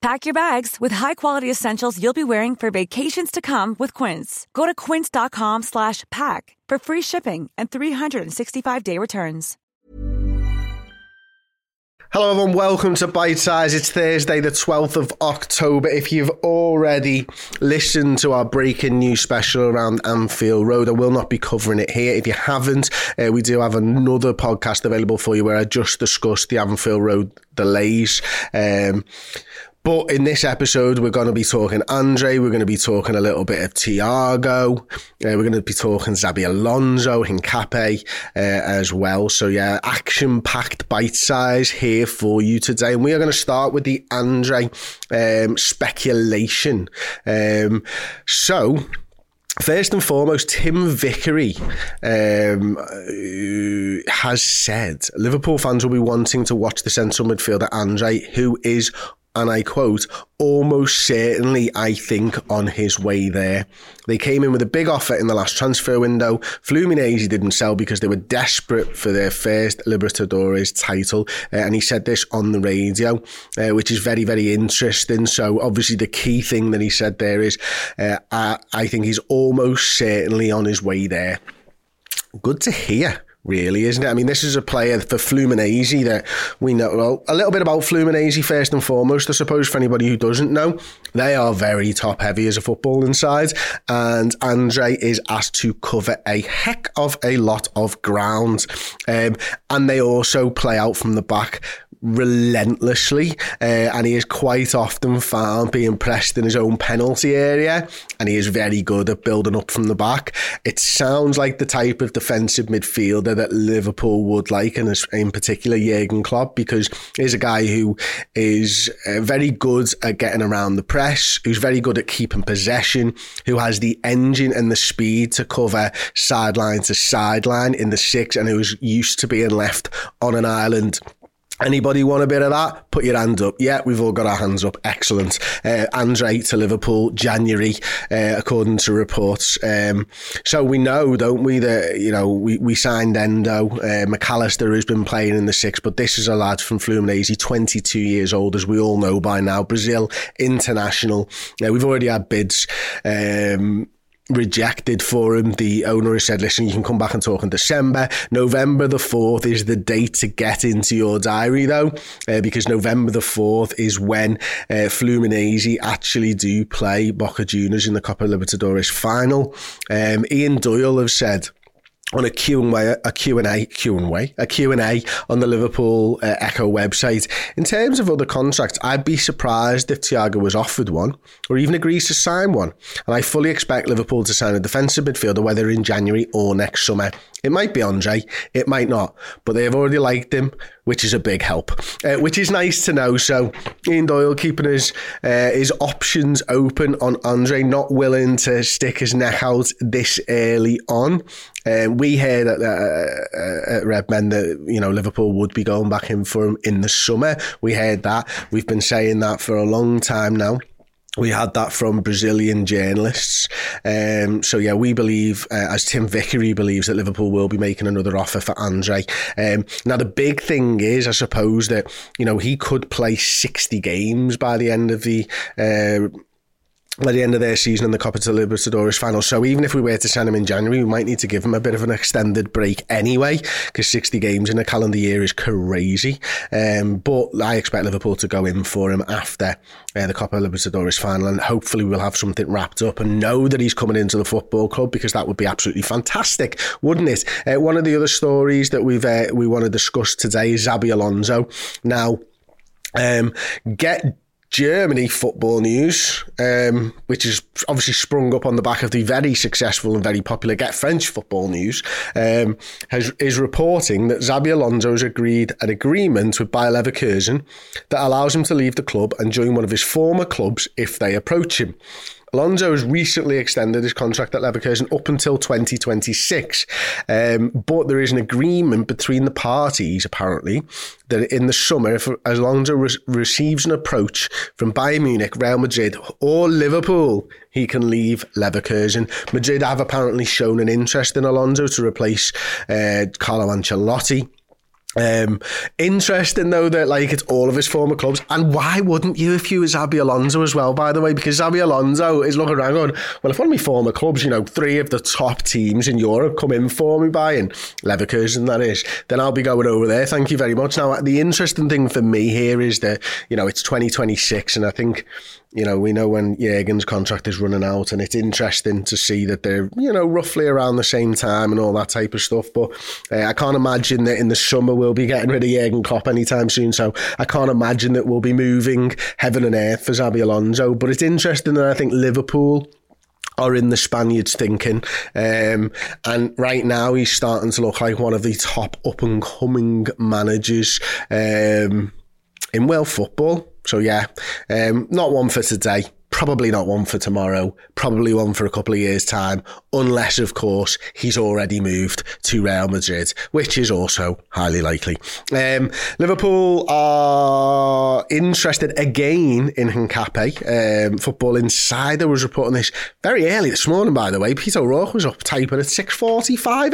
Pack your bags with high-quality essentials you'll be wearing for vacations to come with Quince. Go to quince.com slash pack for free shipping and 365-day returns. Hello, everyone. Welcome to Bite Size. It's Thursday, the 12th of October. If you've already listened to our breaking news special around Anfield Road, I will not be covering it here. If you haven't, uh, we do have another podcast available for you where I just discussed the Anfield Road delays. Um, but in this episode, we're going to be talking Andre, we're going to be talking a little bit of Thiago, uh, we're going to be talking Xabi Alonso, Hincapié uh, as well. So, yeah, action packed bite size here for you today. And we are going to start with the Andre um, speculation. Um, so, First and foremost, Tim Vickery um, has said Liverpool fans will be wanting to watch the central midfielder Andre, who is and I quote, almost certainly, I think, on his way there. They came in with a big offer in the last transfer window. Fluminense didn't sell because they were desperate for their first Libertadores title. Uh, and he said this on the radio, uh, which is very, very interesting. So, obviously, the key thing that he said there is uh, I, I think he's almost certainly on his way there. Good to hear really, isn't it? I mean, this is a player for Fluminense that we know well, a little bit about Fluminense first and foremost. I suppose for anybody who doesn't know, they are very top heavy as a footballing side, and Andre is asked to cover a heck of a lot of ground, um, and they also play out from the back relentlessly, uh, and he is quite often found being pressed in his own penalty area, and he is very good at building up from the back. It sounds like the type of defensive midfielder that Liverpool would like, and in particular Jurgen Klopp, because he's a guy who is uh, very good at getting around the press, who's very good at keeping possession, who has the engine and the speed to cover sideline to sideline in the six, and who's used to being left on an island Anybody want a bit of that? Put your hand up. Yeah, we've all got our hands up. Excellent. Uh, Andre to Liverpool, January, uh, according to reports. Um, so we know, don't we, that, you know, we, we signed Endo, uh, Mac Allister has been playing in the six, but this is a lad from Fluminense, 22 years old, as we all know by now. Brazil, international. Uh, we've already had bids. Um, rejected for him. The owner has said, listen, you can come back and talk in December. November the 4th is the date to get into your diary, though, uh, because November the 4th is when uh, Fluminense actually do play Boca Juniors in the Copa Libertadores final. Um, Ian Doyle have said, on a Q&A, a Q&A, Q&A, a Q&A on the Liverpool uh, Echo website. In terms of other contracts, I'd be surprised if Thiago was offered one or even agrees to sign one. And I fully expect Liverpool to sign a defensive midfielder, whether in January or next summer. It might be Andre, it might not, but they have already liked him, which is a big help, uh, which is nice to know. So Ian Doyle keeping his uh, his options open on Andre, not willing to stick his neck out this early on. Uh, we heard at, uh, at Redmen that you know Liverpool would be going back in for him in the summer. We heard that. We've been saying that for a long time now. We had that from Brazilian journalists. Um, so, yeah, we believe, uh, as Tim Vickery believes, that Liverpool will be making another offer for Andre. Um, now, the big thing is, I suppose, that, you know, he could play 60 games by the end of the. Uh, by the end of their season in the Copa Libertadores final. So even if we were to send him in January, we might need to give him a bit of an extended break anyway, because 60 games in a calendar year is crazy. Um, but I expect Liverpool to go in for him after uh, the Copa Libertadores final, and hopefully we'll have something wrapped up and know that he's coming into the football club because that would be absolutely fantastic, wouldn't it? Uh, one of the other stories that we've uh, we want to discuss today is Xabi Alonso. Now, um, get Germany football news, um, which is obviously sprung up on the back of the very successful and very popular Get French football news, um, has, is reporting that Xabi Alonso has agreed an agreement with Bayer Leverkusen that allows him to leave the club and join one of his former clubs if they approach him. Alonso has recently extended his contract at Leverkusen up until 2026, um, but there is an agreement between the parties apparently that in the summer, if Alonso re- receives an approach from Bayern Munich, Real Madrid, or Liverpool, he can leave Leverkusen. Madrid have apparently shown an interest in Alonso to replace uh, Carlo Ancelotti. Um, interesting though that like it's all of his former clubs, and why wouldn't you if you was Xabi Alonso as well? By the way, because Xabi Alonso is looking around going, well, if one of my former clubs, you know, three of the top teams in Europe come in for me Bayer Leverkusen, that is, then I'll be going over there. Thank you very much. Now, the interesting thing for me here is that you know it's 2026, and I think you know, we know when Jurgen's contract is running out, and it's interesting to see that they're, you know, roughly around the same time and all that type of stuff. But uh, I can't imagine that in the summer we'll be getting rid of Jurgen Klopp anytime soon. So I can't imagine that we'll be moving heaven and earth for Xabi Alonso. But it's interesting that I think Liverpool are in the Spaniards thinking. Um, and right now, he's starting to look like one of the top up and coming managers um, in world football. So yeah, um, not one for today. Probably not one for tomorrow. Probably one for a couple of years' time, unless, of course, he's already moved to Real Madrid, which is also highly likely. Um, Liverpool are interested again in Hincapié. Um, Football Insider was reporting this very early this morning, by the way. Peter O'Rourke was up typing at 6.45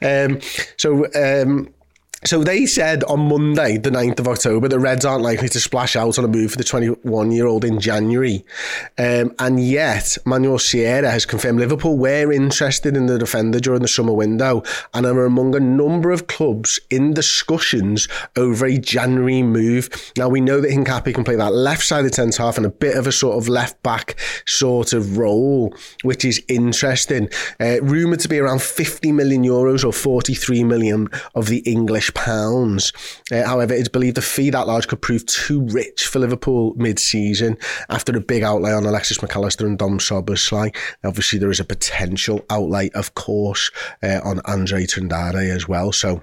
a.m. Um, so um, so they said on Monday, the 9th of October, the Reds aren't likely to splash out on a move for the 21 year old in January. Um, and yet, Manuel Sierra has confirmed Liverpool were interested in the defender during the summer window and are among a number of clubs in discussions over a January move. Now, we know that Hincapié can play that left side of the centre half and a bit of a sort of left back sort of role, which is interesting. Uh, rumoured to be around 50 million euros or 43 million of the English pounds. Uh, however, it's believed the fee that large could prove too rich for Liverpool mid-season after a big outlay on Alexis Mac Allister and Dom Szoboszlai. Obviously, there is a potential outlay, of course, uh, on Andre Trindade as well. So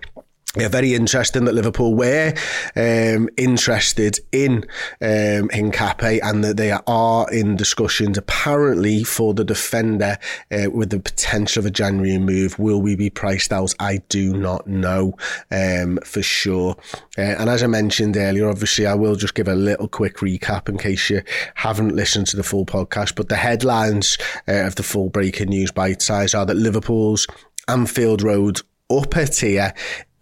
yeah, very interesting that Liverpool were um, interested in um, Hincapié and that they are in discussions apparently for the defender uh, with the potential of a January move. Will we be priced out? I do not know um, for sure. Uh, and as I mentioned earlier, obviously, I will just give a little quick recap in case you haven't listened to the full podcast. But the headlines uh, of the full breaking news bite size are that Liverpool's Anfield Road upper tier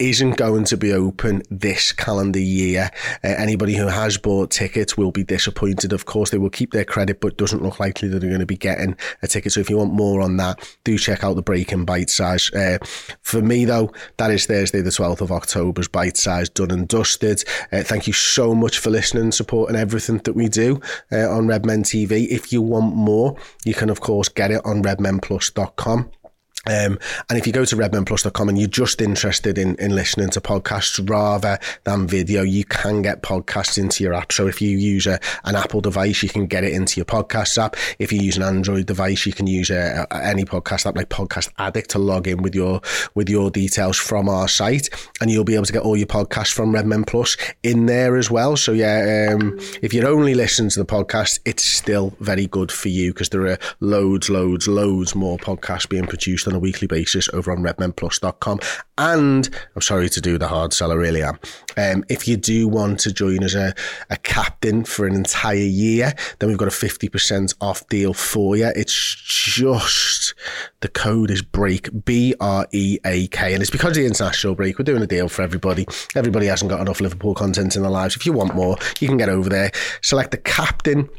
isn't going to be open this calendar year. Uh, anybody who has bought tickets will be disappointed. Of course, they will keep their credit, but doesn't look likely that they're going to be getting a ticket. So if you want more on that, do check out the Breaking Bite Size. Uh, for me, though, that is Thursday, the 12th of October's Bite Size done and dusted. Uh, thank you so much for listening, and supporting everything that we do uh, on Redmen TV. If you want more, you can, of course, get it on redmenplus.com. Um, and if you go to redmenplus.com and you're just interested in, in listening to podcasts rather than video, you can get podcasts into your app. So if you use a, an Apple device, you can get it into your podcast app. If you use an Android device, you can use a, a, any podcast app like Podcast Addict to log in with your with your details from our site, and you'll be able to get all your podcasts from Redmen Plus in there as well. So yeah, um, if you're only listening to the podcast, it's still very good for you because there are loads, loads, loads more podcasts being produced on a weekly basis over on redmenplus.com. And I'm sorry to do the hard sell, I really am. Um, if you do want to join as a, a captain for an entire year, then we've got a 50% off deal for you. It's just the code is break B R E A K, and it's because of the international break. We're doing a deal for everybody. Everybody hasn't got enough Liverpool content in their lives. If you want more, you can get over there. Select the captain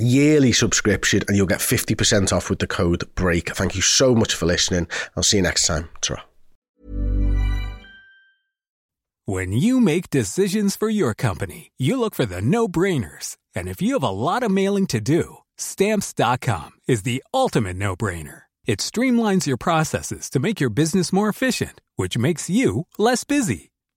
yearly subscription and you'll get 50% off with the code BREAK. Thank you so much for listening. I'll see you next time. ta When you make decisions for your company, you look for the no-brainers. And if you have a lot of mailing to do, stamps.com is the ultimate no-brainer. It streamlines your processes to make your business more efficient, which makes you less busy.